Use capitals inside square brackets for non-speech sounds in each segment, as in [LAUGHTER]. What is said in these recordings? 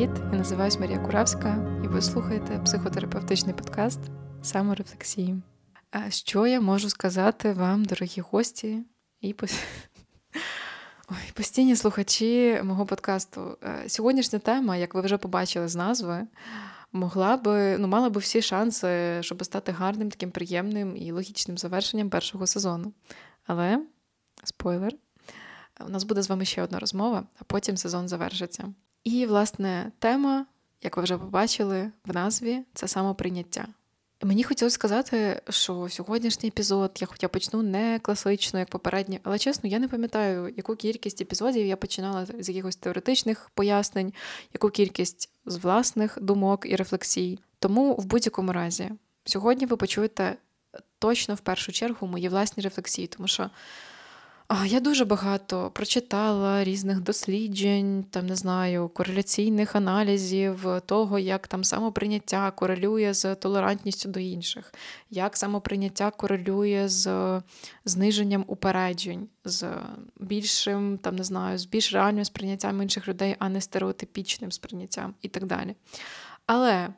Привіт! Я називаюсь Марія Куравська, і ви слухаєте психотерапевтичний подкаст саморефлексії. А що я можу сказати вам, дорогі гості, і [LAUGHS] Ой, постійні слухачі мого подкасту? Е, сьогоднішня тема, як ви вже побачили з назви, могла би, ну, мала би всі шанси, щоб стати гарним, таким приємним і логічним завершенням першого сезону. Але спойлер. У нас буде з вами ще одна розмова, а потім сезон завершиться. І, власне, тема, як ви вже побачили в назві, це самоприйняття. Мені хотілося сказати, що сьогоднішній епізод я хоча почну не класично, як попередні, але чесно, я не пам'ятаю, яку кількість епізодів я починала з якихось теоретичних пояснень, яку кількість з власних думок і рефлексій. Тому в будь-якому разі, сьогодні ви почуєте точно в першу чергу мої власні рефлексії, тому що. Я дуже багато прочитала різних досліджень, там не знаю, кореляційних аналізів того, як там самоприйняття корелює з толерантністю до інших, як самоприйняття корелює з зниженням упереджень, з більшим, там не знаю, з більш реальним сприйняттям інших людей, а не стереотипічним сприйняттям і так далі. Але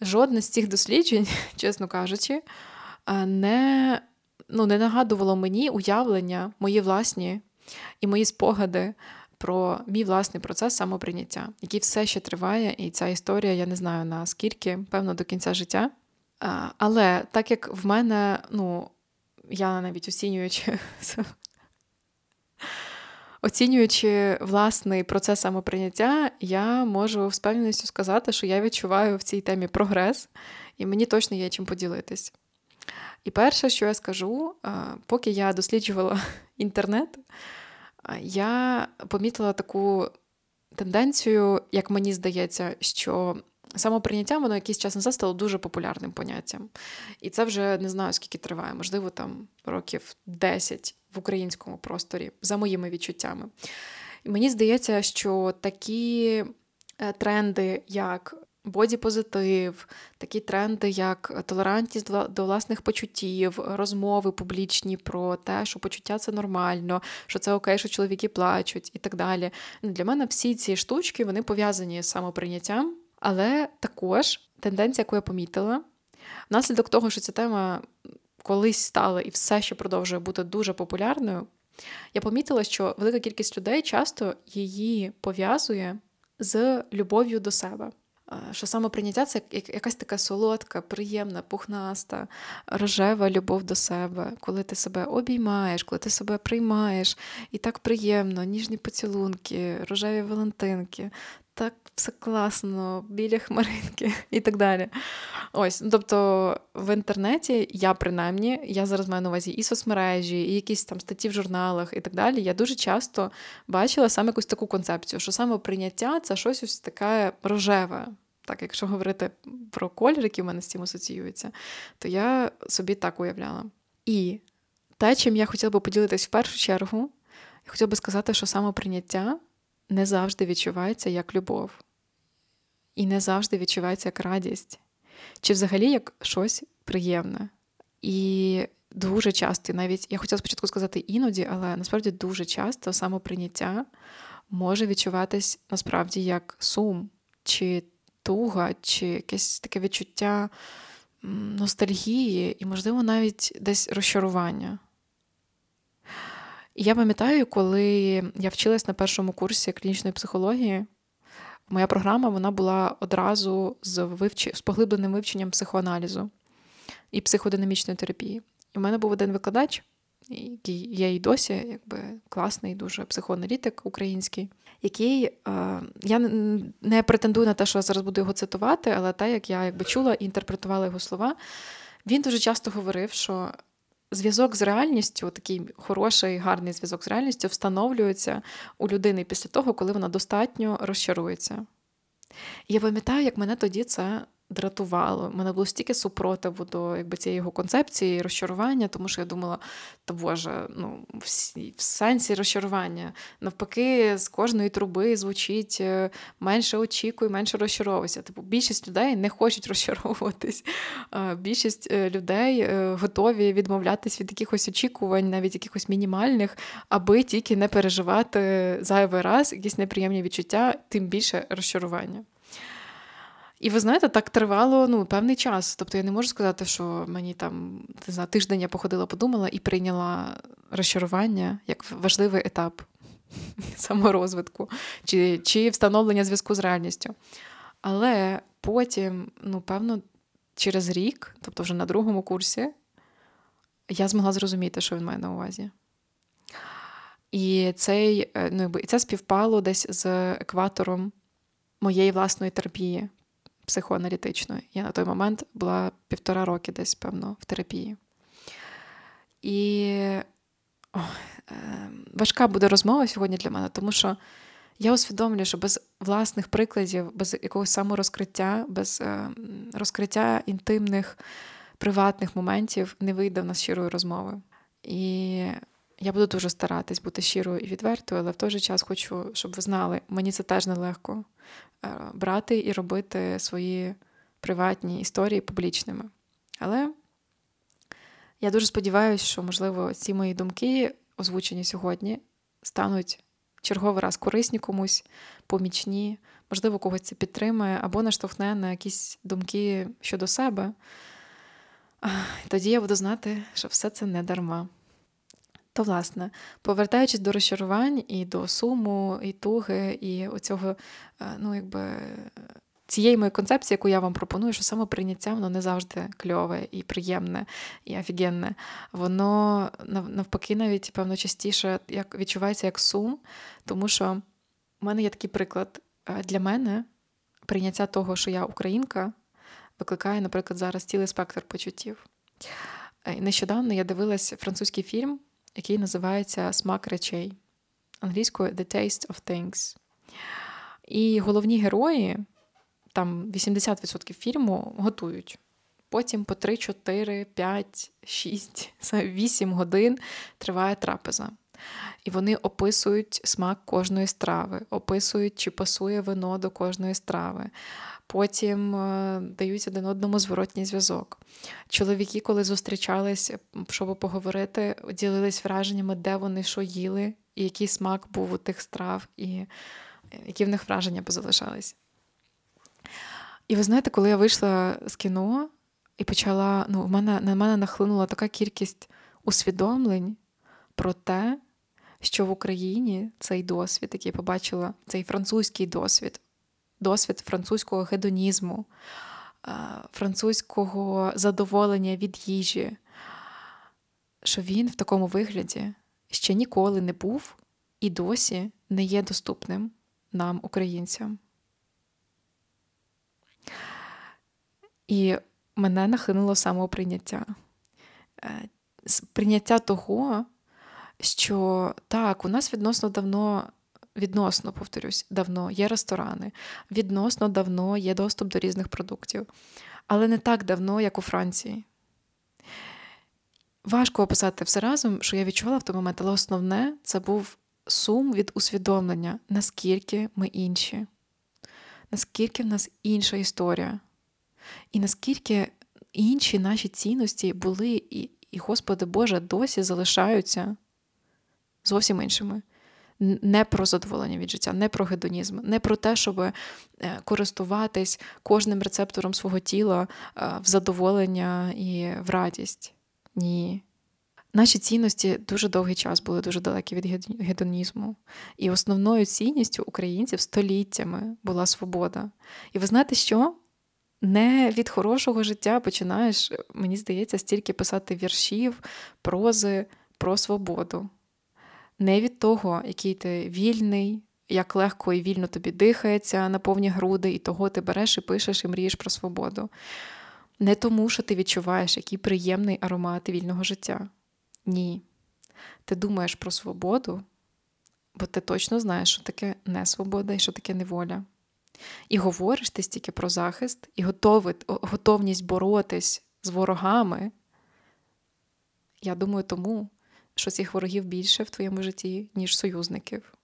жодне з цих досліджень, [LAUGHS] чесно кажучи, не ну, не нагадувало мені уявлення, мої власні і мої спогади про мій власний процес самоприйняття, який все ще триває, і ця історія, я не знаю наскільки, певно, до кінця життя. Але так як в мене, ну, я навіть оцінюючи. [LAUGHS] Оцінюючи власний процес самоприйняття, я можу з певністю сказати, що я відчуваю в цій темі прогрес, і мені точно є чим поділитись. І перше, що я скажу, поки я досліджувала [LAUGHS] інтернет, я помітила таку тенденцію, як мені здається, що самоприйняття воно якийсь час назад стало дуже популярним поняттям. І це вже не знаю, скільки триває, можливо, там років 10 в українському просторі, за моїми відчуттями. І мені здається, що такі е, тренди, як бодіпозитив, такі тренди, як толерантність до власних почуттів, розмови публічні про те, що почуття це нормально, що це окей, що чоловіки плачуть і так далі. Ну, для мене всі ці штучки вони пов'язані з самоприйняттям, але також тенденція, яку я помітила, внаслідок того, що ця тема колись стала і все ще продовжує бути дуже популярною. Я помітила, що велика кількість людей часто її пов'язує з любов'ю до себе що самоприйняття це якась така солодка, приємна, пухнаста, рожева любов до себе, коли ти себе обіймаєш, коли ти себе приймаєш, і так приємно, ніжні поцілунки, рожеві валентинки. Так все класно, біля хмаринки і так далі. Ось, ну, тобто в інтернеті я принаймні, я зараз маю на увазі і соцмережі, і якісь там статті в журналах і так далі. Я дуже часто бачила саме якусь таку концепцію, що саме прийняття це щось ось таке рожеве. Так, якщо говорити про колір, який в мене з цим асоціюється, то я собі так уявляла. І те, чим я хотіла би поділитись в першу чергу, я хотіла би сказати, що самоприйняття не завжди відчувається як любов, і не завжди відчувається як радість, чи взагалі як щось приємне. І дуже часто, навіть я хотіла спочатку сказати іноді, але насправді дуже часто самоприйняття може відчуватись насправді як сум, чи туга, чи якесь таке відчуття ностальгії, і, можливо, навіть десь розчарування. І я пам'ятаю, коли я вчилась на першому курсі клінічної психології, моя програма вона була одразу з вивч... з поглибленим вивченням психоаналізу і психодинамічної терапії. І в мене був один викладач, який є і досі, якби класний, дуже психоаналітик український, який е, я не претендую на те, що я зараз буду його цитувати, але те, як я якби чула і інтерпретувала його слова, він дуже часто говорив, що зв'язок з реальністю, такий хороший, гарний зв'язок з реальністю, встановлюється у людини після того, коли вона достатньо розчарується. Я пам'ятаю, як мене тоді це дратувало. У мене було стільки супротиву до якби, цієї його концепції, розчарування, тому що я думала, та Боже, ну, в, в сенсі розчарування. Навпаки, з кожної труби звучить е, менше очікуй, менше розчаровуйся. Типу, більшість людей не хочуть [LAUGHS] розчаровуватись. Більшість е, людей е, готові відмовлятись від якихось очікувань, навіть якихось мінімальних, аби тільки не переживати зайвий раз якісь неприємні відчуття, тим більше розчарування. І ви знаєте, так тривало ну, певний час. Тобто я не можу сказати, що мені там не знаю, тиждень я походила, подумала і прийняла розчарування як важливий етап [LAUGHS] саморозвитку чи чи встановлення зв'язку з реальністю. Але потім, ну, певно, через рік, тобто вже на другому курсі, я змогла зрозуміти, що він має на увазі. І цей, е, ну, і це співпало десь з екватором моєї власної терапії психоаналітичної. Я на той момент була півтора роки десь, певно, в терапії. І о, е, важка буде розмова сьогодні для мене, тому що я усвідомлюю, що без власних прикладів, без якогось саморозкриття, без е, розкриття інтимних, приватних моментів не вийде в нас щирої розмови. І я буду дуже старатись бути щирою і відвертою, але в той же час хочу, щоб ви знали, мені це теж нелегко. Е, брати і робити свої приватні історії публічними. Але я дуже сподіваюся, що, можливо, ці мої думки, озвучені сьогодні, стануть черговий раз корисні комусь, помічні, можливо, когось це підтримає або наштовхне на якісь думки щодо себе. Тоді я буду знати, що все це не дарма. То, власне, повертаючись до розчарувань і до суму, і туги, і оцього, е, ну, якби. Цієї моєї концепції, яку я вам пропоную, що самоприйняття воно не завжди кльове і приємне і офігенне. Воно навпаки, навіть, певно, частіше як відчувається як сум, тому що в мене є такий приклад. Е, для мене прийняття того, що я українка, викликає, наприклад, зараз цілий спектр почуттів. Е, нещодавно я дивилась французький фільм який називається Смак речей англійською The Taste of Things. І головні герої, там 80% фільму, готують. Потім по 3, 4, 5, 6, 8 годин триває трапеза. І вони описують смак кожної страви, описують, чи пасує вино до кожної страви, потім е, дають один одному зворотній зв'язок. Чоловіки, коли зустрічались, щоб поговорити, ділились враженнями, де вони що їли, і який смак був у тих страв, і е, які в них враження позалишались. І ви знаєте, коли я вийшла з кіно і почала, ну, в мене, на мене нахлинула така кількість усвідомлень про те, що в Україні цей досвід, який я побачила, цей французький досвід, досвід французького гедонізму, французького задоволення від їжі, що він в такому вигляді ще ніколи не був і досі не є доступним нам, українцям. І мене нахинуло самоприйняття. Е, прийняття того, що так, у нас відносно давно відносно, повторюсь, давно є ресторани, відносно давно є доступ до різних продуктів, але не так давно, як у Франції. Важко описати все разом, що я відчувала в той момент, але основне це був сум від усвідомлення, наскільки ми інші, наскільки в нас інша історія, і наскільки інші наші цінності були, і, і Господи Боже, досі залишаються зовсім іншими не про задоволення від життя, не про гедонізм, не про те, щоб е, користуватись кожним рецептором свого тіла е, в задоволення і в радість. Ні. Наші цінності дуже довгий час були дуже далекі від гедонізму. І основною цінністю українців століттями була свобода. І ви знаєте що? Не від хорошого життя починаєш, мені здається, стільки писати віршів, прози про свободу не від того, який ти вільний, як легко і вільно тобі дихається на повні груди, і того ти береш і пишеш і мрієш про свободу. Не тому, що ти відчуваєш, який приємний аромат вільного життя. Ні. Ти думаєш про свободу, бо ти точно знаєш, що таке не свобода і що таке неволя. І говориш ти стільки про захист, і готовий, готовність боротись з ворогами. Я думаю, тому, що цих ворогів більше в твоєму житті, ніж союзників.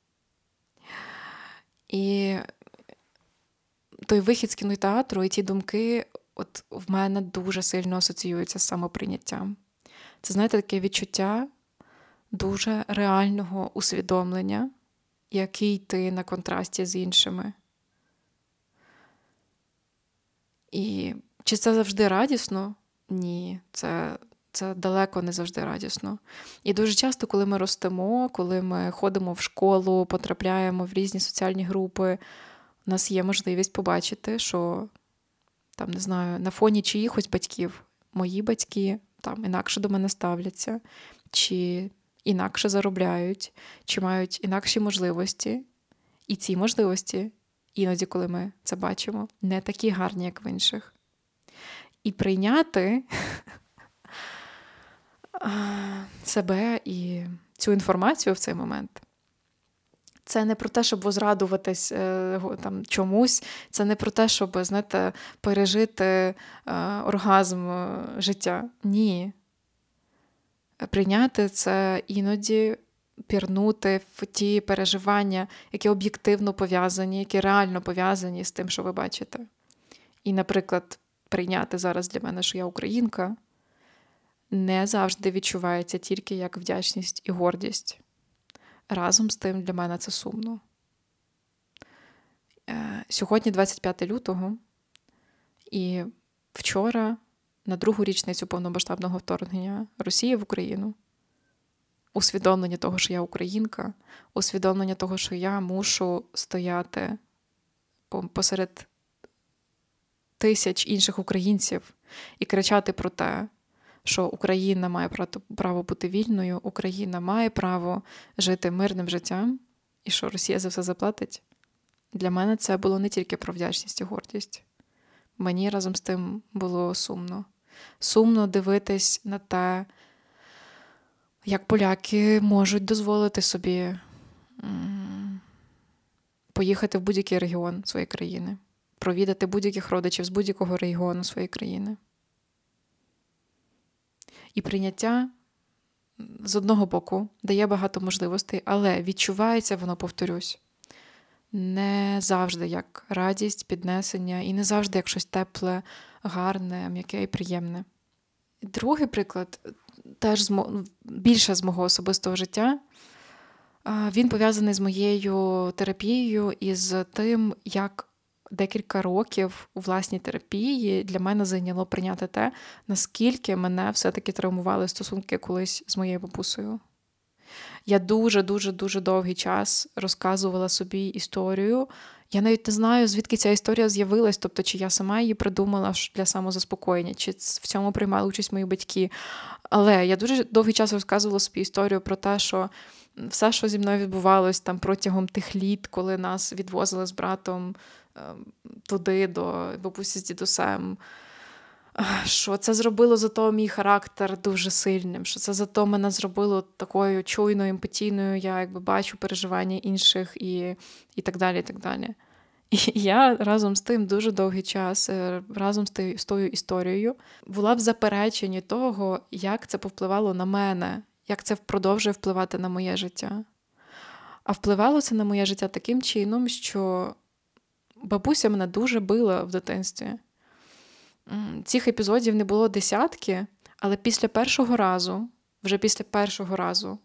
І той вихід з кінотеатру і ті думки от в мене дуже сильно асоціюються з самоприйняттям. Це, знаєте, таке відчуття дуже реального усвідомлення, який ти на контрасті з іншими. І чи це завжди радісно? Ні, це це далеко не завжди радісно. І дуже часто, коли ми ростемо, коли ми ходимо в школу, потрапляємо в різні соціальні групи, у нас є можливість побачити, що там, не знаю, на фоні чиїхось батьків мої батьки там інакше до мене ставляться, чи інакше заробляють, чи мають інакші можливості. І ці можливості, іноді, коли ми це бачимо, не такі гарні, як в інших. І прийняти себе і цю інформацію в цей момент. Це не про те, щоб возрадуватись е, там, чомусь, це не про те, щоб знаєте, пережити е, оргазм е, життя. Ні. Прийняти це іноді пірнути в ті переживання, які об'єктивно пов'язані, які реально пов'язані з тим, що ви бачите. І, наприклад, прийняти зараз для мене, що я українка, не завжди відчувається тільки як вдячність і гордість. Разом з тим для мене це сумно. Е, сьогодні 25 лютого, і вчора, на другу річницю повномасштабного вторгнення Росії в Україну, усвідомлення того, що я українка, усвідомлення того, що я мушу стояти посеред тисяч інших українців і кричати про те, що Україна має право бути вільною, Україна має право жити мирним життям, і що Росія за все заплатить. Для мене це було не тільки про вдячність і гордість. Мені разом з тим було сумно. Сумно дивитись на те, як поляки можуть дозволити собі поїхати в будь-який регіон своєї країни, провідати будь-яких родичів з будь-якого регіону своєї країни. І прийняття з одного боку дає багато можливостей, але відчувається, воно, повторюсь, не завжди як радість, піднесення, і не завжди як щось тепле, гарне, м'яке і приємне. Другий приклад, теж більше з мого особистого життя, він пов'язаний з моєю терапією і з тим, як декілька років у власній терапії для мене зайняло прийняти те, наскільки мене все-таки травмували стосунки колись з моєю бабусею. Я дуже-дуже дуже довгий час розказувала собі історію. Я навіть не знаю, звідки ця історія з'явилась, тобто, чи я сама її придумала для самозаспокоєння, чи в цьому приймали участь мої батьки. Але я дуже довгий час розказувала собі історію про те, що все, що зі мною відбувалось там протягом тих літ, коли нас відвозили з братом Ем, туди, до бабусі з дідусем. Що це зробило зато мій характер дуже сильним, що це зато мене зробило такою чуйною, емпатійною, я якби бачу переживання інших і і так далі. І так далі. І я разом з тим дуже довгий час, е, разом з тою, історією, була в запереченні того, як це повпливало на мене, як це продовжує впливати на моє життя. А впливало це на моє життя таким чином, що бабуся мене дуже била в дитинстві. Цих епізодів не було десятки, але після першого разу, вже після першого разу,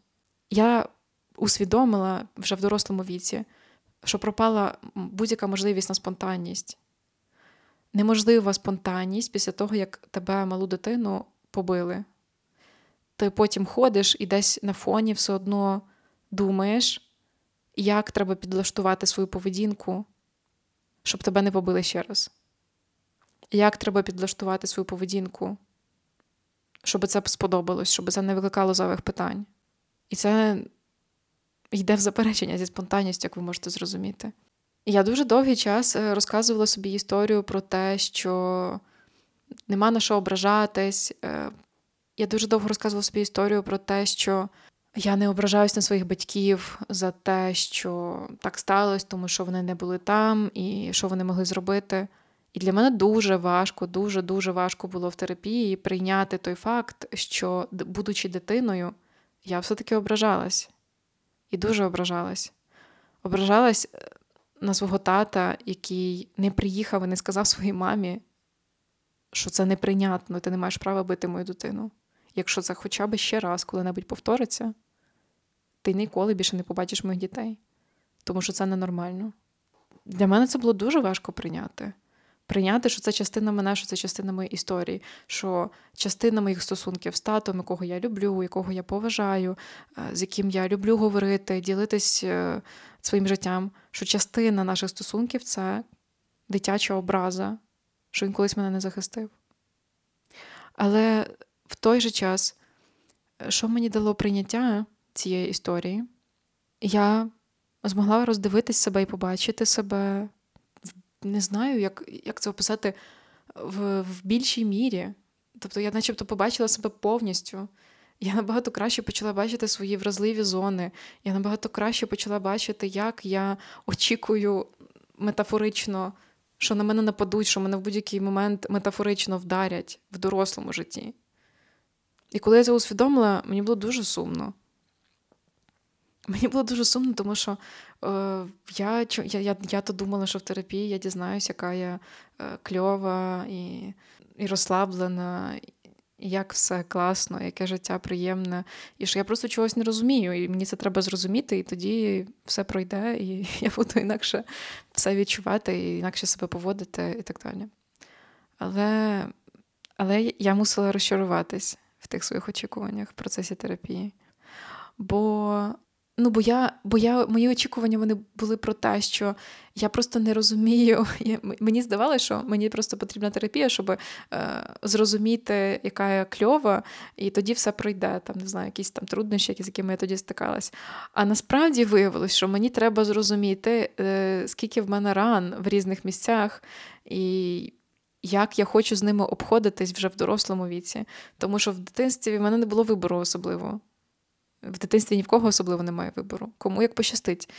я усвідомила вже в дорослому віці, що пропала будь-яка можливість на спонтанність. Неможлива спонтанність після того, як тебе малу дитину побили. Ти потім ходиш і десь на фоні все одно думаєш, як треба підлаштувати свою поведінку щоб тебе не побили ще раз? Як треба підлаштувати свою поведінку, щоб це сподобалось, щоб це не викликало зайвих питань? І це йде в заперечення зі спонтанністю, як ви можете зрозуміти. Я дуже довгий час е, розказувала собі історію про те, що нема на що ображатись. Е, я дуже довго розказувала собі історію про те, що Я не ображаюсь на своїх батьків за те, що так сталося, тому що вони не були там і що вони могли зробити. І для мене дуже важко, дуже-дуже важко було в терапії прийняти той факт, що, будучи дитиною, я все-таки ображалась. І дуже ображалась. Ображалась е, на свого тата, який не приїхав і не сказав своїй мамі, що це неприйнятно, ти не маєш права бити мою дитину. Якщо це хоча б ще раз коли-небудь повториться, ти ніколи більше не побачиш моїх дітей, тому що це ненормально. Для мене це було дуже важко прийняти. Прийняти, що це частина мене, що це частина моєї історії, що частина моїх стосунків з татом, якого я люблю, якого я поважаю, е, з яким я люблю говорити, ділитись е, своїм життям, що частина наших стосунків це дитяча образа, що він колись мене не захистив. Але в той же час, е, що мені дало прийняття цієї історії, я змогла роздивитись себе і побачити себе не знаю, як як це описати в, в більшій мірі. Тобто я начебто побачила себе повністю. Я набагато краще почала бачити свої вразливі зони. Я набагато краще почала бачити, як я очікую метафорично, що на мене нападуть, що мене в будь-який момент метафорично вдарять в дорослому житті. І коли я це усвідомила, мені було дуже сумно. Мені було дуже сумно, тому що е, я я, я, я то думала, що в терапії я дізнаюся, яка я е, кльова і і розслаблена, і як все класно, яке життя приємне, і що я просто чогось не розумію, і мені це треба зрозуміти, і тоді все пройде, і [LAUGHS] я буду інакше все відчувати, і інакше себе поводити і так далі. Але, Але я мусила розчаруватись в тих своїх очікуваннях в процесі терапії. Бо Ну, бо я, бо я мої очікування вони були про те, що я просто не розумію. [LAUGHS] Я, Мені здавалося, що мені просто потрібна терапія, щоб е, зрозуміти, яка я кльова, і тоді все пройде. Там не знаю, якісь там труднощі, з якими я тоді стикалась. А насправді виявилось, що мені треба зрозуміти, е, скільки в мене ран в різних місцях, і як я хочу з ними обходитись вже в дорослому віці. Тому що в дитинстві в мене не було вибору особливо в дитинстві ні в кого особливо немає вибору. Кому як пощастить.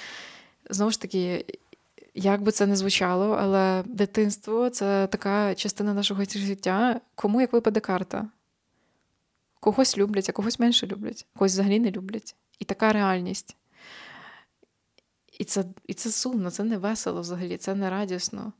Знову ж таки, як би це не звучало, але дитинство це така частина нашого життя, кому як випаде карта. Когось люблять, а когось менше люблять, когось взагалі не люблять. І така реальність. І це і це сумно, це не весело взагалі, це не радісно.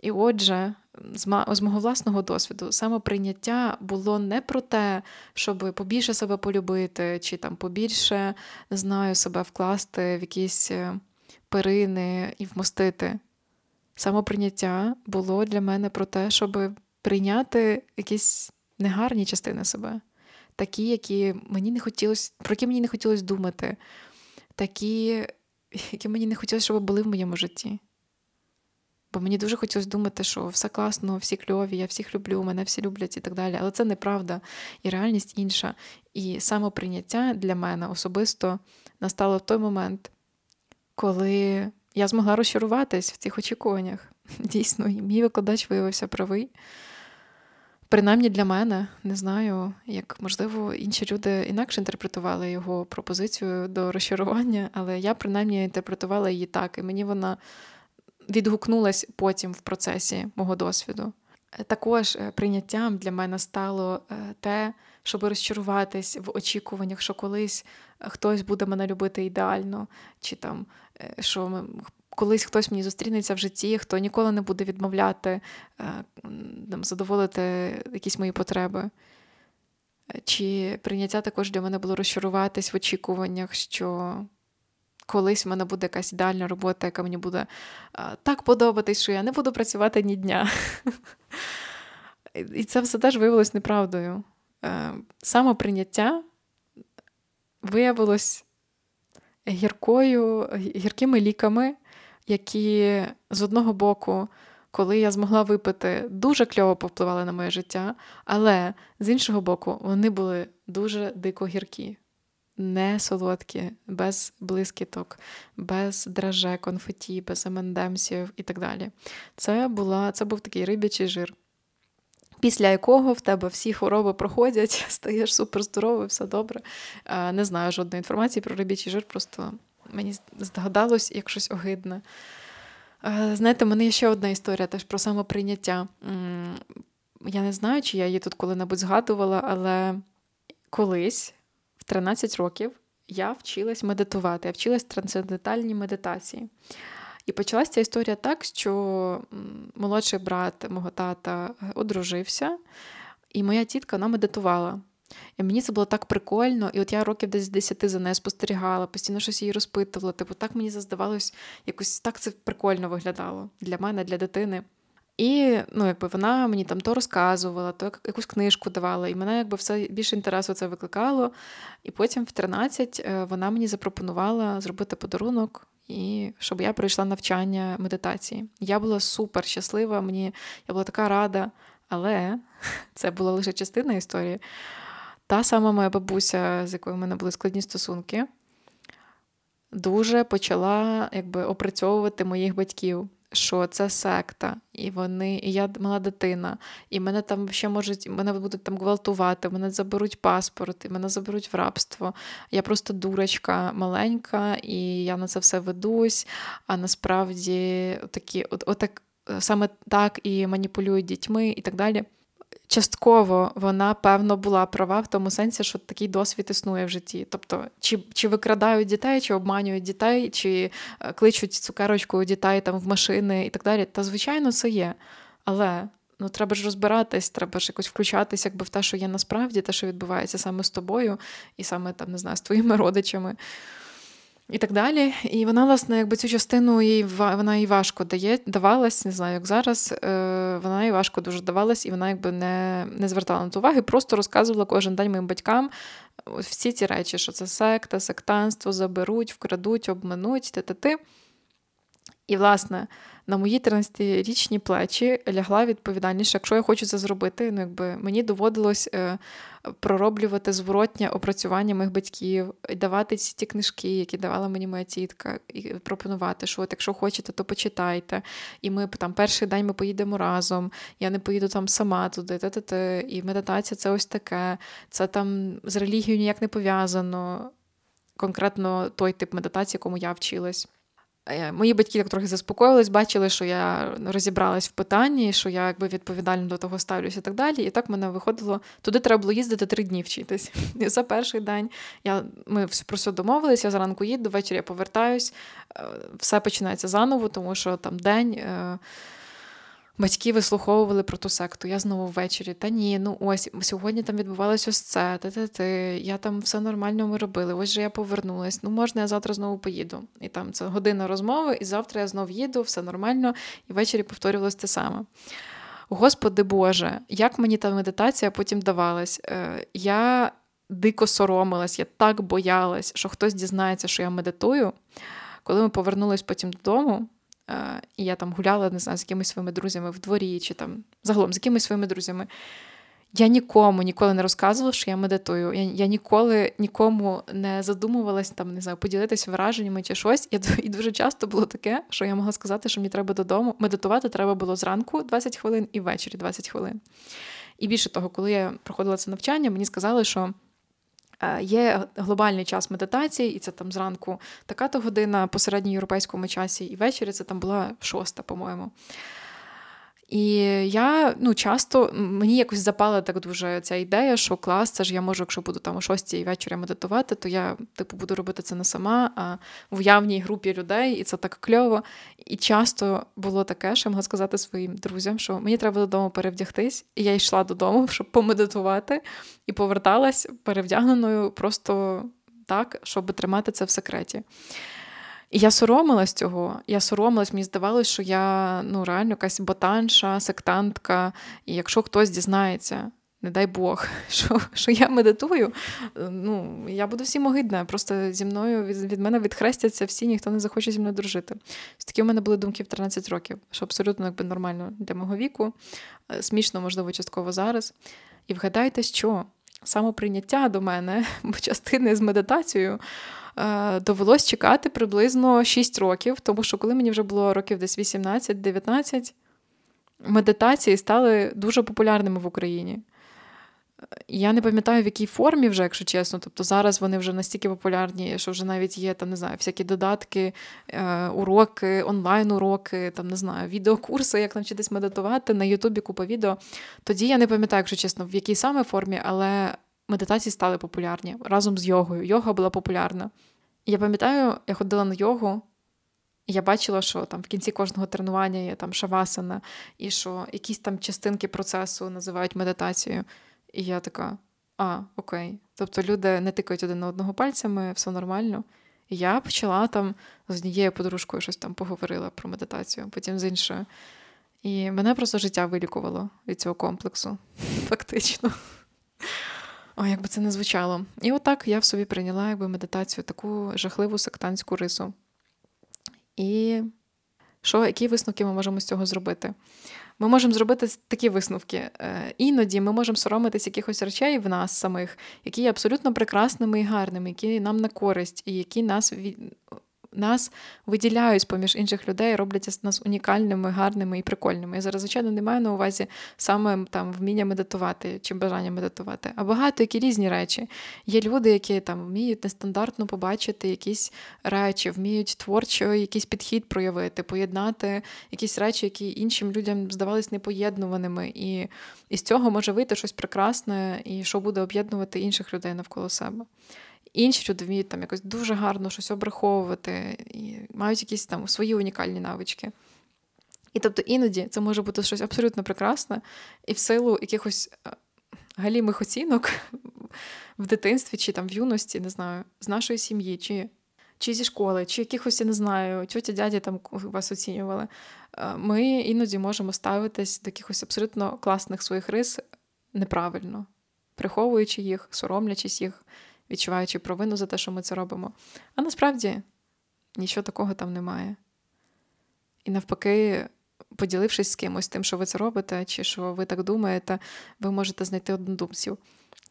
І отже, з мого власного досвіду, самоприйняття було не про те, щоб побільше себе полюбити, чи там побільше не знаю, себе вкласти в якісь е, перини і вмостити. Самоприйняття було для мене про те, щоб прийняти якісь негарні частини себе, такі, які мені не хотілося, про які мені не хотілося думати, такі, які мені не хотілося, щоб були в моєму житті. Бо мені дуже хотілося думати, що все класно, всі кльові, я всіх люблю, мене всі люблять і так далі. Але це неправда, і реальність інша. І самоприйняття для мене особисто настало в той момент, коли я змогла розчаруватись в цих очікуваннях. [LAUGHS] Дійсно, і мій викладач виявився правий. Принаймні для мене не знаю, як можливо інші люди інакше інтерпретували його пропозицію до розчарування, але я принаймні інтерпретувала її так, і мені вона відгукнулась потім в процесі мого досвіду. Також е, прийняттям для мене стало е, те, щоб розчаруватись в очікуваннях, що колись е, хтось буде мене любити ідеально, чи там що колись хтось мені зустрінеться в житті, хто ніколи не буде відмовляти, там, задоволити якісь мої потреби. Чи прийняття також для мене було розчаруватись в очікуваннях, що колись в мене буде якась ідеальна робота, яка мені буде так подобатись, що я не буду працювати ні дня. І це все теж виявилось неправдою. Е, самоприйняття виявилось гіркою, гіркими ліками, які з одного боку, коли я змогла випити, дуже кльово повпливали на моє життя, але з іншого боку, вони були дуже дико гіркі не солодкі, без блискіток, без драже, конфеті, без емендемсів і так далі. Це була, це був такий рибячий жир. Після якого в тебе всі хвороби проходять, [LAUGHS] стаєш суперздоровий, все добре. Не знаю жодної інформації про рибічий жир, просто мені здогадалось як щось огидне. Знаєте, в мене є ще одна історія теж про самоприйняття. Я не знаю, чи я її тут коли-небудь згадувала, але колись, 13 років, я вчилась медитувати, я вчилась трансцендентальній медитації. І почалася ця історія так, що молодший брат мого тата одружився, і моя тітка вона медитувала. І мені це було так прикольно, і от я років десь 10 за нею спостерігала, постійно щось її розпитувала. Типу, так мені здавалось, якось так це прикольно виглядало для мене, для дитини. І ну, якби вона мені там то розказувала, то якусь книжку давала, і мене якби все більше інтересу це викликало. І потім в 13 е, вона мені запропонувала зробити подарунок, і щоб я пройшла навчання медитації. Я була супер щаслива, мені я була така рада, але [LAUGHS] це була лише частина історії. Та сама моя бабуся, з якою в мене були складні стосунки, дуже почала якби опрацьовувати моїх батьків що це секта, і вони, і я мала дитина, і мене там ще можуть, мене будуть там гвалтувати, мене заберуть паспорт, і мене заберуть в рабство. Я просто дурочка маленька, і я на це все ведусь. А насправді такі, от, отак, саме так і маніпулюють дітьми, і так далі. Частково вона, певно, була права в тому сенсі, що такий досвід існує в житті. Тобто, чи чи викрадають дітей, чи обманюють дітей, чи е, кличуть цукерочку дітей там в машини і так далі. Та, звичайно, це є. Але ну, треба ж розбиратись, треба ж якось включатись, якби в те, що є насправді, те, що відбувається саме з тобою, і саме там, не знаю, з твоїми родичами і так далі. І вона, власне, якби цю частину їй вона їй важко дає, давалась, не знаю, як зараз. Е, вона їй важко дуже давалась, і вона якби не не звертала на ту уваги, просто розказувала кожен день моїм батькам всі ці речі, що це секта, сектанство, заберуть, вкрадуть, обминуть, ти-ти-ти. І, власне, на мої 13-річні плечі лягла відповідальність, що якщо я хочу це зробити, ну якби мені доводилось е, пророблювати зворотнє опрацювання моїх батьків, і давати ці ті книжки, які давала мені моя тітка, і пропонувати, що от якщо хочете, то почитайте. І ми там перший день ми поїдемо разом. Я не поїду там сама туди, та-та-та. і медитація це ось таке. Це там з релігією ніяк не пов'язано. Конкретно той тип медитації, якому я вчилась. Е, мої батьки так трохи заспокоїлись, бачили, що я розібралась в питанні, що я якби відповідально до того ставлюся і так далі. І так мене виходило. Туди треба було їздити три дні вчитись. [LAUGHS] І за перший день я, ми про все домовились, я зранку їду, ввечері я повертаюсь, е, все починається заново, тому що там день. Батьки вислуховували про ту секту. Я знову ввечері. Та ні, ну ось сьогодні там відбувалось ось це. Та-та-ти, Я там все нормально ми робили. Ось же я повернулась. Ну можна, я завтра знову поїду. І там це година розмови, і завтра я знову їду, все нормально, і ввечері повторювалось те саме. Господи Боже, як мені та медитація потім давалась? Е, я дико соромилась, я так боялась, що хтось дізнається, що я медитую. Коли ми повернулись потім додому, і я там гуляла, не знаю, з якимись своїми друзями в дворі, чи там загалом з якимись своїми друзями. Я нікому ніколи не розказувала, що я медитую. Я я ніколи нікому не задумувалась там, не знаю, поділитися враженнями чи щось. І, і дуже часто було таке, що я могла сказати, що мені треба додому. Медитувати треба було зранку 20 хвилин і ввечері 20 хвилин. І більше того, коли я проходила це навчання, мені сказали, що Е, є глобальний час медитації, і це там зранку така-то година по середньоєвропейському часі, і ввечері це там була шоста, по-моєму. І я ну, часто мені якось запала так дуже ця ідея, що клас, це ж я можу, якщо буду там о шостій вечора медитувати, то я типу буду робити це не сама, а в уявній групі людей, і це так кльово. І часто було таке, що я могла сказати своїм друзям, що мені треба додому перевдягтись, і я йшла додому, [LAUGHS] щоб помедитувати, і поверталась перевдягненою просто так, щоб тримати це в секреті. І я соромилась цього. Я соромилась, мені здавалось, що я ну, реально якась ботанша, сектантка. І якщо хтось дізнається, не дай Бог, [LAUGHS] що що я медитую, ну, я буду всім огидна. Просто зі мною від, від мене відхрестяться всі, ніхто не захоче зі мною дружити. Такі у мене були думки в 13 років, що абсолютно якби нормально для мого віку, е, смішно, можливо, частково зараз. І вгадайте, що самоприйняття до мене, [LAUGHS] частини з медитацією. Е, довелось чекати приблизно 6 років, тому що коли мені вже було років десь 18-19, медитації стали дуже популярними в Україні. Я не пам'ятаю, в якій формі вже, якщо чесно. Тобто зараз вони вже настільки популярні, що вже навіть є там, не знаю, всякі додатки, е, уроки, онлайн-уроки, там не знаю, відеокурси, як навчитись медитувати на Ютубі купа відео. Тоді я не пам'ятаю, якщо чесно, в якій саме формі, але медитації стали популярні разом з йогою. Йога була популярна. Я пам'ятаю, я ходила на йогу. і Я бачила, що там в кінці кожного тренування є там шавасана, і що якісь там частинки процесу називають медитацією. І я така, а, окей. Тобто люди не тикають один на одного пальцями, все нормально. І я почала там з однією подружкою щось там поговорила про медитацію, потім з іншою. І мене просто життя вилікувало від цього комплексу, [LAUGHS] фактично. О, як би це не звучало. І отак я в собі прийняла якби медитацію, таку жахливу сектантську рису. І що, які висновки ми можемо з цього зробити? Ми можемо зробити такі висновки. Е, іноді ми можемо соромитись якихось речей в нас самих, які є абсолютно прекрасними і гарними, які нам на користь, і які нас нас виділяють поміж інших людей, роблять нас унікальними, гарними і прикольними. Я зараз, звичайно, не маю на увазі саме там вміння медитувати чи бажання медитувати, а багато які різні речі. Є люди, які там вміють нестандартно побачити якісь речі, вміють творчо якийсь підхід проявити, поєднати якісь речі, які іншим людям здавались непоєднуваними. І, і з цього може вийти щось прекрасне, і що буде об'єднувати інших людей навколо себе. Інші люди вміють там якось дуже гарно щось обраховувати і мають якісь там свої унікальні навички. І тобто іноді це може бути щось абсолютно прекрасне, і в силу якихось е, галімих оцінок в дитинстві чи там в юності, не знаю, з нашої сім'ї, чи чи зі школи, чи якихось, я не знаю, тьоті дяді там вас оцінювали. Е, ми іноді можемо ставитись до якихось абсолютно класних своїх рис неправильно, приховуючи їх, соромлячись їх відчуваючи провину за те, що ми це робимо. А насправді нічого такого там немає. І навпаки, поділившись з кимось тим, що ви це робите, чи що ви так думаєте, ви можете знайти однодумців.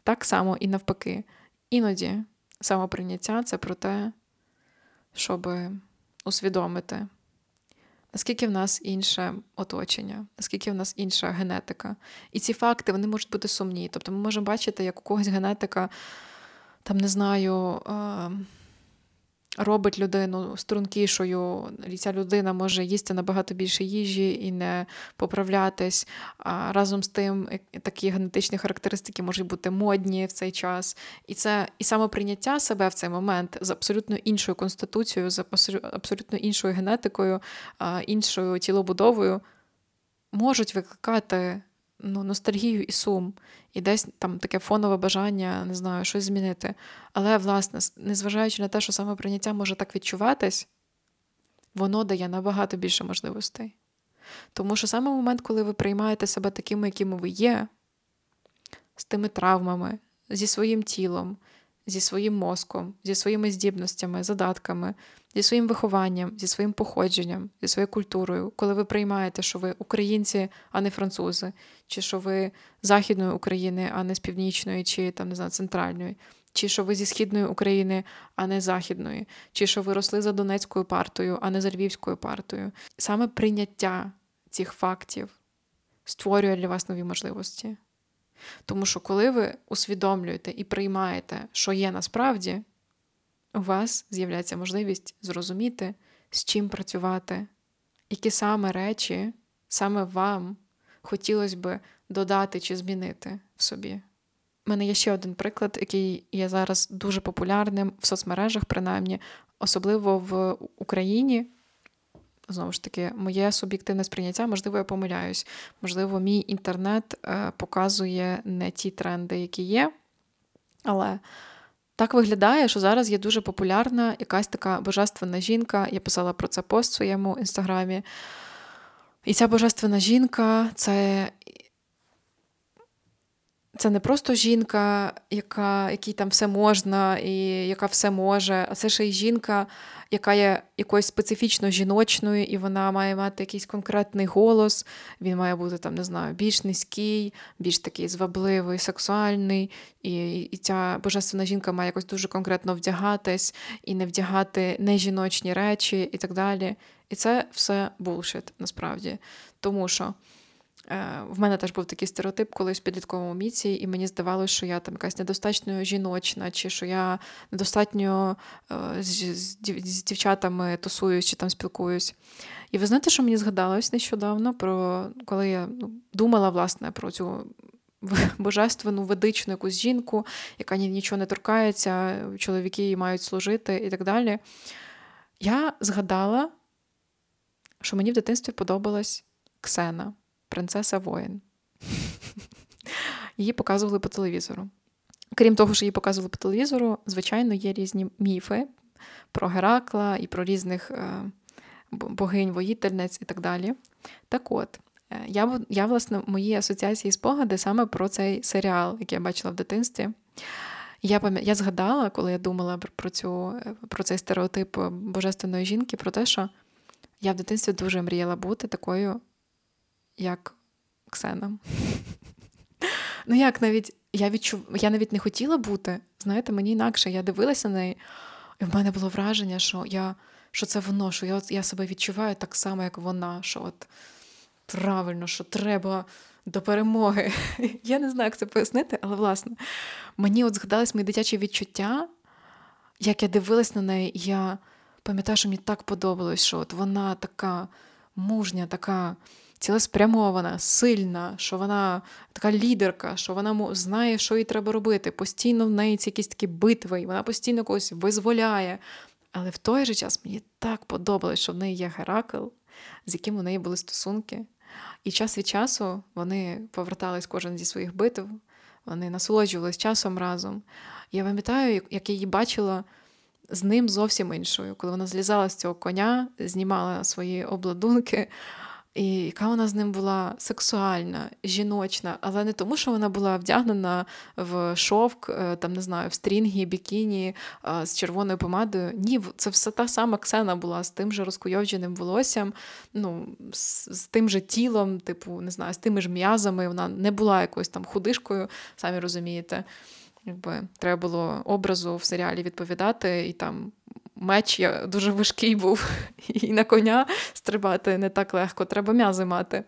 Так само і навпаки. Іноді самоприйняття це про те, щоб усвідомити, наскільки в нас інше оточення, наскільки в нас інша генетика. І ці факти вони можуть бути сумні. Тобто ми можемо бачити, як у когось генетика там не знаю, робить людину стрункішою, і ця людина може їсти набагато більше їжі і не поправлятись. А разом з тим такі генетичні характеристики можуть бути модні в цей час. І це і самоприйняття себе в цей момент з абсолютно іншою конституцією, з абсолютно іншою генетикою, іншою тілобудовою можуть викликати ну, ностальгію і сум, і десь там таке фонове бажання, не знаю, щось змінити. Але, власне, незважаючи на те, що саме прийняття може так відчуватись, воно дає набагато більше можливостей. Тому що саме момент, коли ви приймаєте себе такими, якими ви є, з тими травмами, зі своїм тілом, зі своїм мозком, зі своїми здібностями, задатками, зі своїм вихованням, зі своїм походженням, зі своєю культурою, коли ви приймаєте, що ви українці, а не французи, чи що ви західної України, а не з північної, чи там не знаю, центральної, чи що ви зі східної України, а не західної, чи що ви росли за Донецькою партою, а не за Львівською партою. Саме прийняття цих фактів створює для вас нові можливості. Тому що, коли ви усвідомлюєте і приймаєте, що є насправді, у вас з'являється можливість зрозуміти, з чим працювати, які саме речі саме вам хотілося би додати чи змінити в собі. У мене є ще один приклад, який є зараз дуже популярним в соцмережах, принаймні, особливо в Україні. Знову ж таки, моє суб'єктивне сприйняття, можливо, я помиляюсь. Можливо, мій інтернет е, показує не ті тренди, які є. Але так виглядає, що зараз є дуже популярна якась така божественна жінка. Я писала про це пост в своєму інстаграмі. І ця божественна жінка це це не просто жінка, яка, якій там все можна, і яка все може, а це ще й жінка, яка є якоюсь специфічно жіночною, і вона має мати якийсь конкретний голос. Він має бути там, не знаю, більш низький, більш такий звабливий, сексуальний. І, і ця божественна жінка має якось дуже конкретно вдягатись і не вдягати нежіночні речі і так далі. І це все булшит насправді. Тому що в мене теж був такий стереотип колись в підлітковому міці, і мені здавалося, що я там якась недостатньо жіночна, чи що я недостатньо е, з, з, з дівчатами тусуюсь чи там спілкуюсь. І ви знаєте, що мені згадалось нещодавно, про коли я ну, думала власне про цю [LAUGHS] божественну ведичну якусь жінку, яка нічого не торкається, чоловіки їй мають служити і так далі. Я згадала, що мені в дитинстві подобалась Ксена принцеса воїн. Її показували по телевізору. Крім того, що її показували по телевізору, звичайно, є різні міфи про Геракла і про різних е, богинь, воїтельниць і так далі. Так от, е, я, я, власне, мої асоціації спогади саме про цей серіал, який я бачила в дитинстві. Я я згадала, коли я думала про цю, е, про цей стереотип божественної жінки, про те, що я в дитинстві дуже мріяла бути такою як Ксена. Ну, як навіть я відчув, я навіть не хотіла бути. Знаєте, мені інакше. Я дивилася на неї, і в мене було враження, що я, що це воно, що я я себе відчуваю так само, як вона. що от Правильно, що треба до перемоги. [LAUGHS] Я не знаю, як це пояснити, але власне, мені от згадались мої дитячі відчуття, як я дивилась на неї, і я пам'ятаю, що мені так подобалось, що от вона така мужня, така цілеспрямована, сильна, що вона така лідерка, що вона знає, що їй треба робити. Постійно в неї ці якісь такі битви, і вона постійно когось визволяє. Але в той же час мені так подобалось, що в неї є Геракл, з яким у неї були стосунки. І час від часу вони повертались кожен зі своїх битв, вони насолоджувались часом разом. Я пам'ятаю, як я її бачила з ним зовсім іншою, коли вона злізала з цього коня, знімала свої обладунки. І яка вона з ним була сексуальна, жіночна, але не тому, що вона була вдягнена в шовк, е, там не знаю, в стрінгі, бікіні з червоною помадою. Ні, це все та сама Ксена була з тим же розкуйовдженим волоссям, ну, з, з тим же тілом, типу, не знаю, з тими ж м'язами. Вона не була якоюсь там худишкою, самі розумієте. Якби треба було образу в серіалі відповідати, і там меч я дуже важкий був, [LAUGHS] і на коня стрибати не так легко, треба м'язи мати.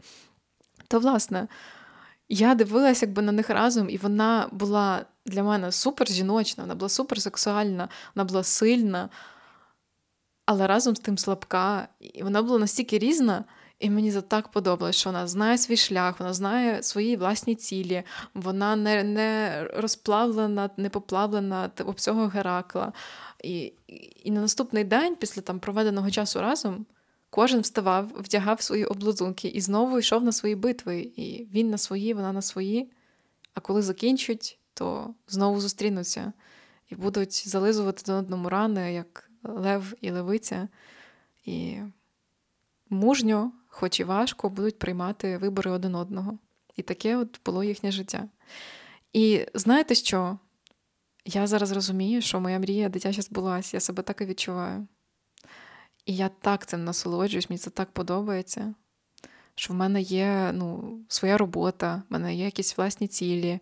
То, власне, я дивилася якби на них разом, і вона була для мене супер жіночна, вона була супер сексуальна, вона була сильна, але разом з тим слабка. І вона була настільки різна. І мені це так подобалось, що вона знає свій шлях, вона знає свої власні цілі, вона не не розплавлена, не поплавлена об цього Геракла. І і на наступний день, після там проведеного часу разом, кожен вставав, вдягав свої облазунки і знову йшов на свої битви. І він на свої, вона на свої. А коли закінчать, то знову зустрінуться і будуть зализувати до одному рани, як лев і левиця. І мужньо, хоч і важко, будуть приймати вибори один одного. І таке от було їхнє життя. І знаєте що? Я зараз розумію, що моя мрія дитяча збулася, я себе так і відчуваю. І я так цим насолоджуюсь, мені це так подобається, що в мене є ну, своя робота, в мене є якісь власні цілі,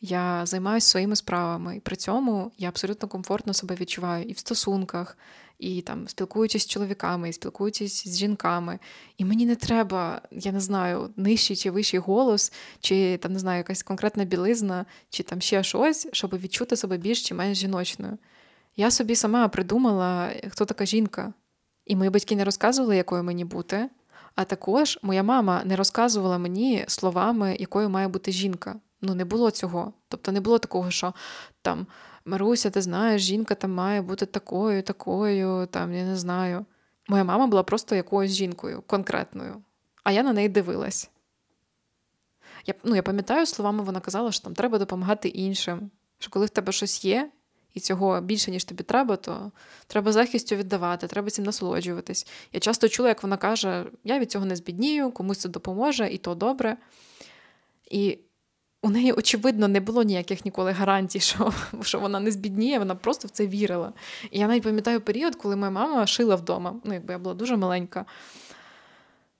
я займаюся своїми справами, і при цьому я абсолютно комфортно себе відчуваю і в стосунках, і там спілкуючись з чоловіками, і спілкуючись з жінками. І мені не треба, я не знаю, нижчий чи вищий голос, чи там не знаю, якась конкретна білизна, чи там ще щось, щоб відчути себе більш чи менш жіночною. Я собі сама придумала, хто така жінка. І мої батьки не розказували, якою мені бути. А також моя мама не розказувала мені словами, якою має бути жінка. Ну, не було цього. Тобто не було такого, що там Маруся, ти знаєш, жінка там має бути такою, такою, там, я не знаю. Моя мама була просто якоюсь жінкою, конкретною, а я на неї дивилась. Я ну, я пам'ятаю словами, вона казала, що там треба допомагати іншим. Що коли в тебе щось є, і цього більше, ніж тобі треба, то треба захистю віддавати, треба цим насолоджуватись. Я часто чула, як вона каже: я від цього не збіднію, комусь це допоможе, і то добре. І у неї, очевидно, не було ніяких ніколи гарантій, що [LAUGHS] що вона не збідніє, вона просто в це вірила. І я навіть пам'ятаю період, коли моя мама шила вдома. Ну, якби я була дуже маленька.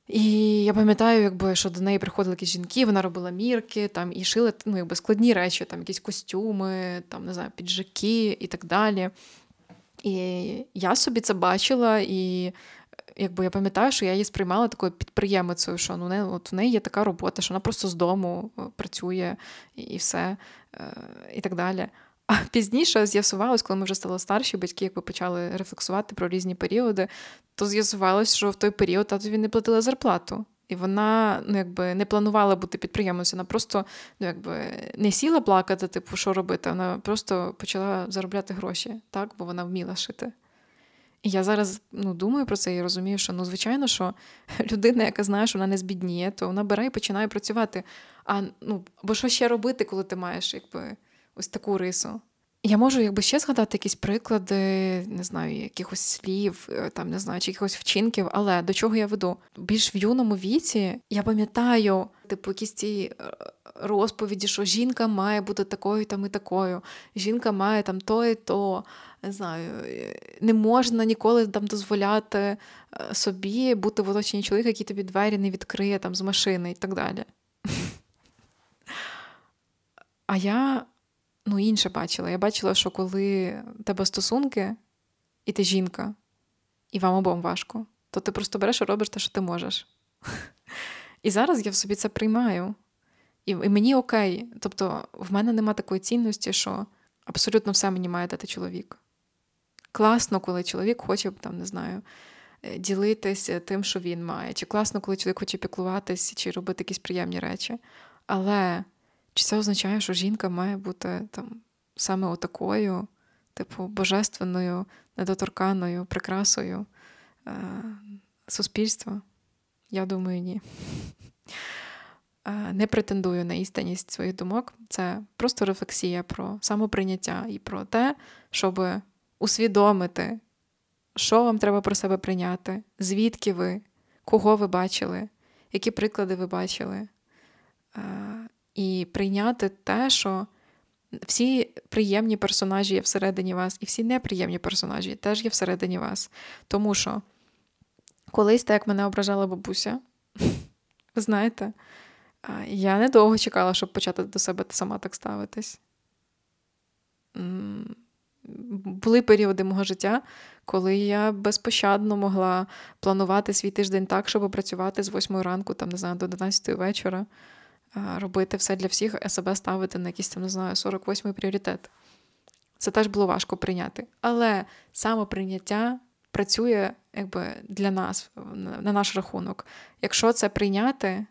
І я пам'ятаю, якби, що до неї приходили якісь жінки, вона робила мірки там, і шила ну, якби, складні речі, там, якісь костюми, там, не знаю, піджаки і так далі. І я собі це бачила, і якби я пам'ятаю, що я її сприймала такою підприємицею, що ну, не, от в неї є така робота, що вона просто з дому е, працює і, все, е, і так далі. А пізніше з'ясувалось, коли ми вже стали старші, батьки якби почали рефлексувати про різні періоди, то з'ясувалось, що в той період татові не платили зарплату. І вона ну, якби не планувала бути підприємницею, вона просто ну, якби не сіла плакати, типу, що робити. Вона просто почала заробляти гроші, так, бо вона вміла шити. І я зараз ну, думаю про це і розумію, що ну, звичайно, що [LAUGHS] людина, яка знає, що вона не збідніє, то вона бере і починає працювати. А ну, бо що ще робити, коли ти маєш якби, ось таку рису? Я можу якби ще згадати якісь приклади, не знаю, якихось слів, е, там не знаю, чи якихось вчинків, але до чого я веду? Більш в юному віці я пам'ятаю, типу, якісь ці е, розповіді, що жінка має бути такою там і такою, жінка має там то і то. Не знаю, е, не можна ніколи там дозволяти собі бути в оточенні чоловіка, який тобі двері не відкриє там з машини і так далі. А я ну, інше бачила. Я бачила, що коли в тебе стосунки, і ти жінка, і вам обом важко, то ти просто береш і робиш те, що ти можеш. І зараз я в собі це приймаю. І, і мені окей. Тобто, в мене нема такої цінності, що абсолютно все мені має дати чоловік. Класно, коли чоловік хоче, там, не знаю, е, ділитися тим, що він має. Чи класно, коли чоловік хоче піклуватися, чи робити якісь приємні речі. Але чи це означає, що жінка має бути там саме отакою, типу, божественною, недоторканою, прикрасою е- суспільства? Я думаю, ні. [LAUGHS] Е- не претендую на істинність своїх думок. Це просто рефлексія про самоприйняття і про те, щоб усвідомити, що вам треба про себе прийняти, звідки ви, кого ви бачили, які приклади ви бачили. Е, і прийняти те, що всі приємні персонажі є всередині вас, і всі неприємні персонажі теж є всередині вас. Тому що колись, так мене ображала бабуся, [LAUGHS] ви знаєте, я недовго чекала, щоб почати до себе сама так ставитись. Були періоди мого життя, коли я безпощадно могла планувати свій тиждень так, щоб працювати з 8 ранку, там, не знаю, до 11 вечора робити все для всіх, а себе ставити на якийсь там, не знаю, 48-й пріоритет. Це теж було важко прийняти. Але самоприйняття працює якби для нас, на наш рахунок. Якщо це прийняти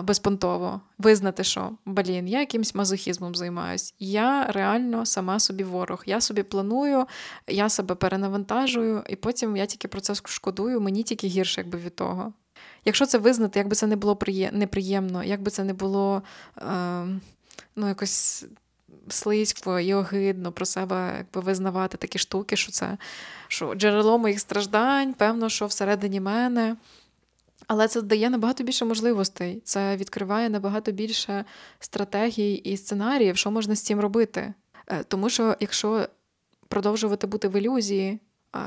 безпонтово, визнати, що блін, я якимось мазохізмом займаюсь, я реально сама собі ворог. Я собі планую, я себе перенавантажую, і потім я тільки про це шкодую, мені тільки гірше, якби від того. Якщо це визнати, як би це не було неприємно, як би це не було е, ну, якось слизько і огидно про себе якби визнавати такі штуки, що це що джерело моїх страждань, певно, що всередині мене. Але це дає набагато більше можливостей. Це відкриває набагато більше стратегій і сценаріїв, що можна з цим робити. Е, тому що якщо продовжувати бути в ілюзії,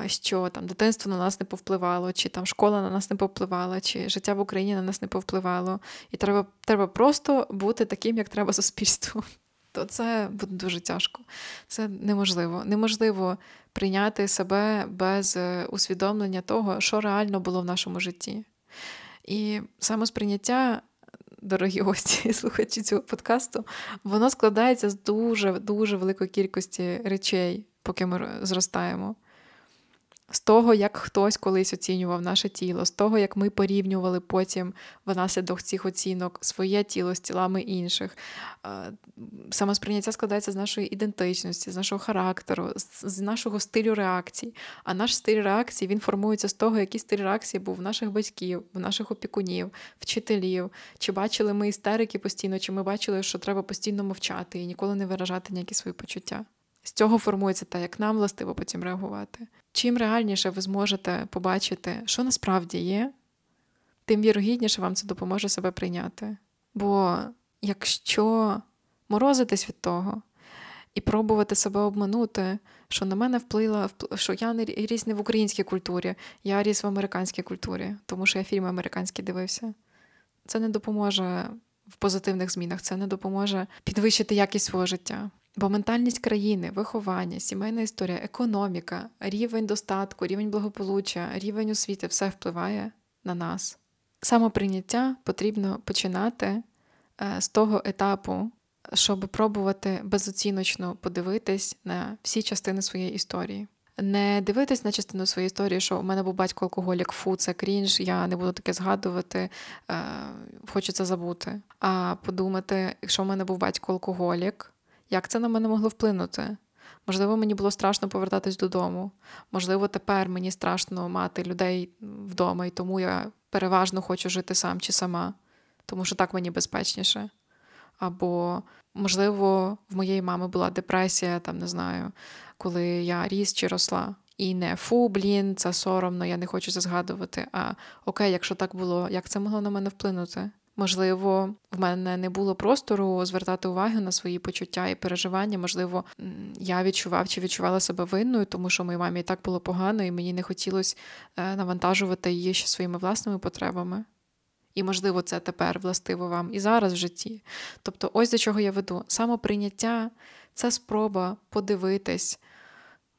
що там дитинство на нас не повпливало, чи там школа на нас не повпливала, чи життя в Україні на нас не повпливало. І треба треба просто бути таким, як треба суспільству. [LAUGHS] То це буде дуже тяжко. Це неможливо. Неможливо прийняти себе без е, усвідомлення того, що реально було в нашому житті. І самосприйняття, дорогі гості і [LAUGHS] слухачі цього подкасту, воно складається з дуже дуже великої кількості речей, поки ми зростаємо з того, як хтось колись оцінював наше тіло, з того, як ми порівнювали потім внаслідок цих оцінок своє тіло з тілами інших. Самосприйняття складається з нашої ідентичності, з нашого характеру, з нашого стилю реакцій. А наш стиль реакції він формується з того, який стиль реакції був в наших батьків, в наших опікунів, вчителів. Чи бачили ми істерики постійно, чи ми бачили, що треба постійно мовчати і ніколи не виражати ніякі свої почуття. З цього формується те, як нам властиво потім реагувати. Чим реальніше ви зможете побачити, що насправді є, тим вірогідніше вам це допоможе себе прийняти. Бо якщо морозитись від того і пробувати себе обманути, що на мене вплила, що я не ріс не в українській культурі, я ріс в американській культурі, тому що я фільми американські дивився, це не допоможе в позитивних змінах, це не допоможе підвищити якість свого життя. Бо ментальність країни, виховання, сімейна історія, економіка, рівень достатку, рівень благополуччя, рівень освіти все впливає на нас. Самоприйняття потрібно починати е, з того етапу, щоб пробувати безоціночно подивитись на всі частини своєї історії. Не дивитись на частину своєї історії, що у мене був батько алкоголік, фу, це крінж, я не буду таке згадувати, е, хочу це забути. А подумати, якщо в мене був батько алкоголік, як це на мене могло вплинути? Можливо, мені було страшно повертатись додому. Можливо, тепер мені страшно мати людей вдома, і тому я переважно хочу жити сам чи сама, тому що так мені безпечніше. Або, можливо, в моєї мами була депресія, там не знаю, коли я ріс чи росла. І не фу, блін, це соромно, я не хочу це згадувати. А окей, якщо так було, як це могло на мене вплинути? Можливо, в мене не було простору звертати увагу на свої почуття і переживання. Можливо, я відчував чи відчувала себе винною, тому що моїй мамі і так було погано, і мені не хотілося е, навантажувати її ще своїми власними потребами. І, можливо, це тепер властиво вам і зараз в житті. Тобто, ось до чого я веду. Самоприйняття це спроба подивитись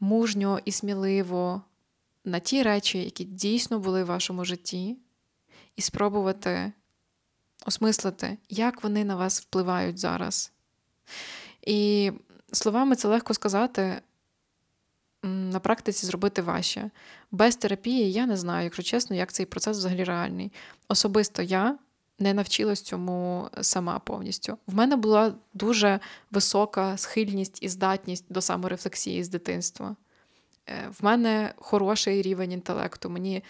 мужньо і сміливо на ті речі, які дійсно були в вашому житті, і спробувати осмислити, як вони на вас впливають зараз. І словами це легко сказати, на практиці зробити важче. Без терапії я не знаю, якщо чесно, як цей процес взагалі реальний. Особисто я не навчилась цьому сама повністю. В мене була дуже висока схильність і здатність до саморефлексії з дитинства. Е, в мене хороший рівень інтелекту. Мені е,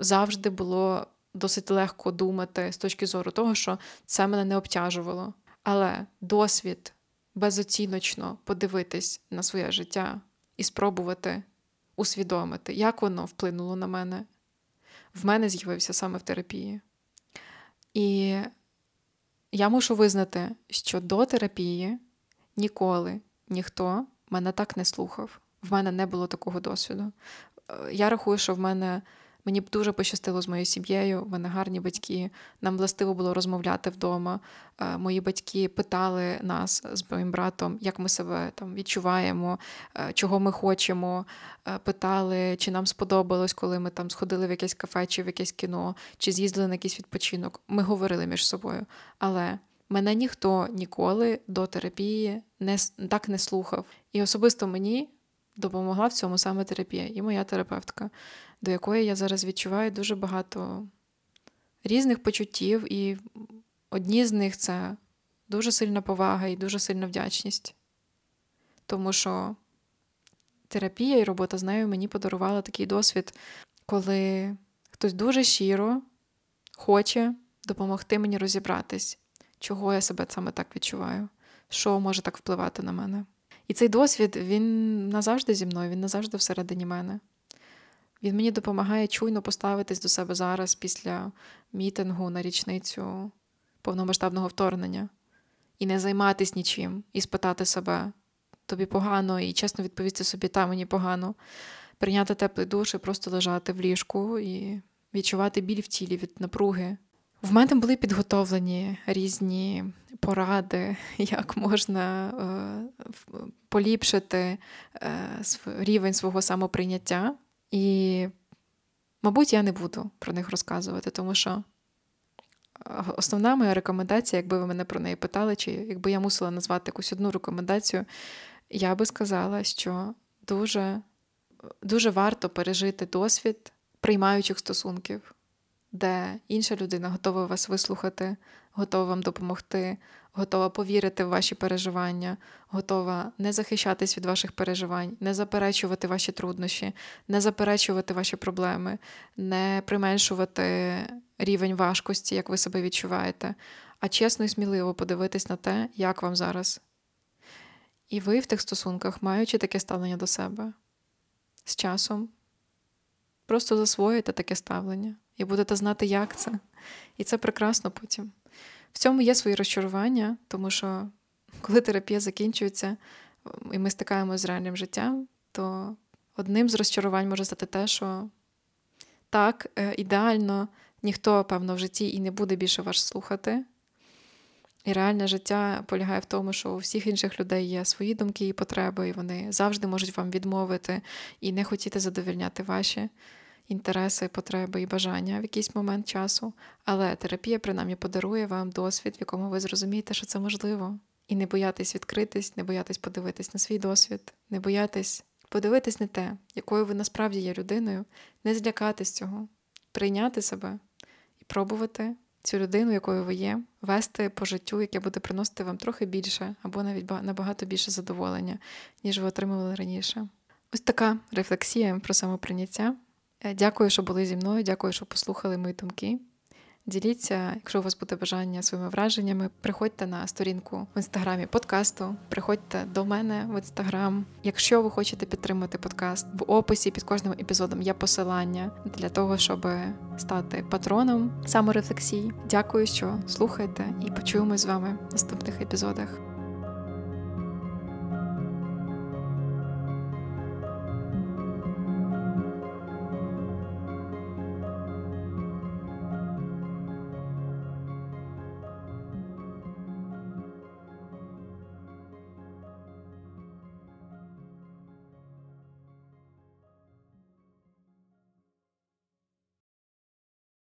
завжди було досить легко думати з точки зору того, що це мене не обтяжувало. Але досвід безоціночно подивитись на своє життя і спробувати усвідомити, як воно вплинуло на мене, в мене з'явився саме в терапії. І я мушу визнати, що до терапії ніколи ніхто мене так не слухав. В мене не було такого досвіду. Е, я рахую, що в мене Мені б дуже пощастило з моєю сім'єю, в мене гарні батьки. Нам властиво було розмовляти вдома. Е, мої батьки питали нас з моїм братом, як ми себе там відчуваємо, е, чого ми хочемо. Е, питали, чи нам сподобалось, коли ми там сходили в якесь кафе чи в якесь кіно, чи з'їздили на якийсь відпочинок. Ми говорили між собою. Але мене ніхто ніколи до терапії не так не слухав. І особисто мені допомогла в цьому саме терапія і моя терапевтка до якої я зараз відчуваю дуже багато різних почуттів, і одні з них це дуже сильна повага і дуже сильна вдячність. Тому що терапія і робота з нею мені подарувала такий досвід, коли хтось дуже щиро хоче допомогти мені розібратись, чого я себе саме так відчуваю, що може так впливати на мене. І цей досвід, він назавжди зі мною, він назавжди всередині мене. Він мені допомагає чуйно поставитись до себе зараз після мітингу на річницю повномасштабного вторгнення і не займатись нічим, і спитати себе, тобі погано, і чесно відповісти собі, та мені погано, прийняти теплий душ і просто лежати в ліжку і відчувати біль в тілі від напруги. В мене були підготовлені різні поради, [LAUGHS] як можна е, поліпшити е, рівень свого самоприйняття. І, мабуть, я не буду про них розказувати, тому що основна моя рекомендація, якби ви мене про неї питали, чи якби я мусила назвати якусь одну рекомендацію, я би сказала, що дуже, дуже варто пережити досвід приймаючих стосунків, де інша людина готова вас вислухати, готова вам допомогти, готова повірити в ваші переживання, готова не захищатись від ваших переживань, не заперечувати ваші труднощі, не заперечувати ваші проблеми, не применшувати рівень важкості, як ви себе відчуваєте, а чесно і сміливо подивитись на те, як вам зараз. І ви в тих стосунках, маючи таке ставлення до себе, з часом просто засвоїте таке ставлення і будете знати, як це. І це прекрасно потім. В цьому є свої розчарування, тому що коли терапія закінчується і ми стикаємося з реальним життям, то одним з розчарувань може стати те, що так, е, ідеально ніхто, певно, в житті і не буде більше вас слухати. І реальне життя полягає в тому, що у всіх інших людей є свої думки і потреби, і вони завжди можуть вам відмовити і не хотіти задовільняти ваші інтереси, потреби і бажання в якийсь момент часу. Але терапія, принаймні, подарує вам досвід, в якому ви зрозумієте, що це можливо. І не боятись відкритись, не боятись подивитись на свій досвід, не боятись подивитись на те, якою ви насправді є людиною, не злякатись цього, прийняти себе і пробувати цю людину, якою ви є, вести по життю, яке буде приносити вам трохи більше або навіть набагато більше задоволення, ніж ви отримували раніше. Ось така рефлексія про самоприйняття. Е, дякую, що були зі мною. Дякую, що послухали мої думки. Діліться, якщо у вас буде бажання своїми враженнями, приходьте на сторінку в інстаграмі подкасту, приходьте до мене в інстаграм. Якщо ви хочете підтримати подкаст, в описі під кожним епізодом є посилання для того, щоб стати патроном саморефлексії. Дякую, що слухаєте, і почуємось з вами в наступних епізодах.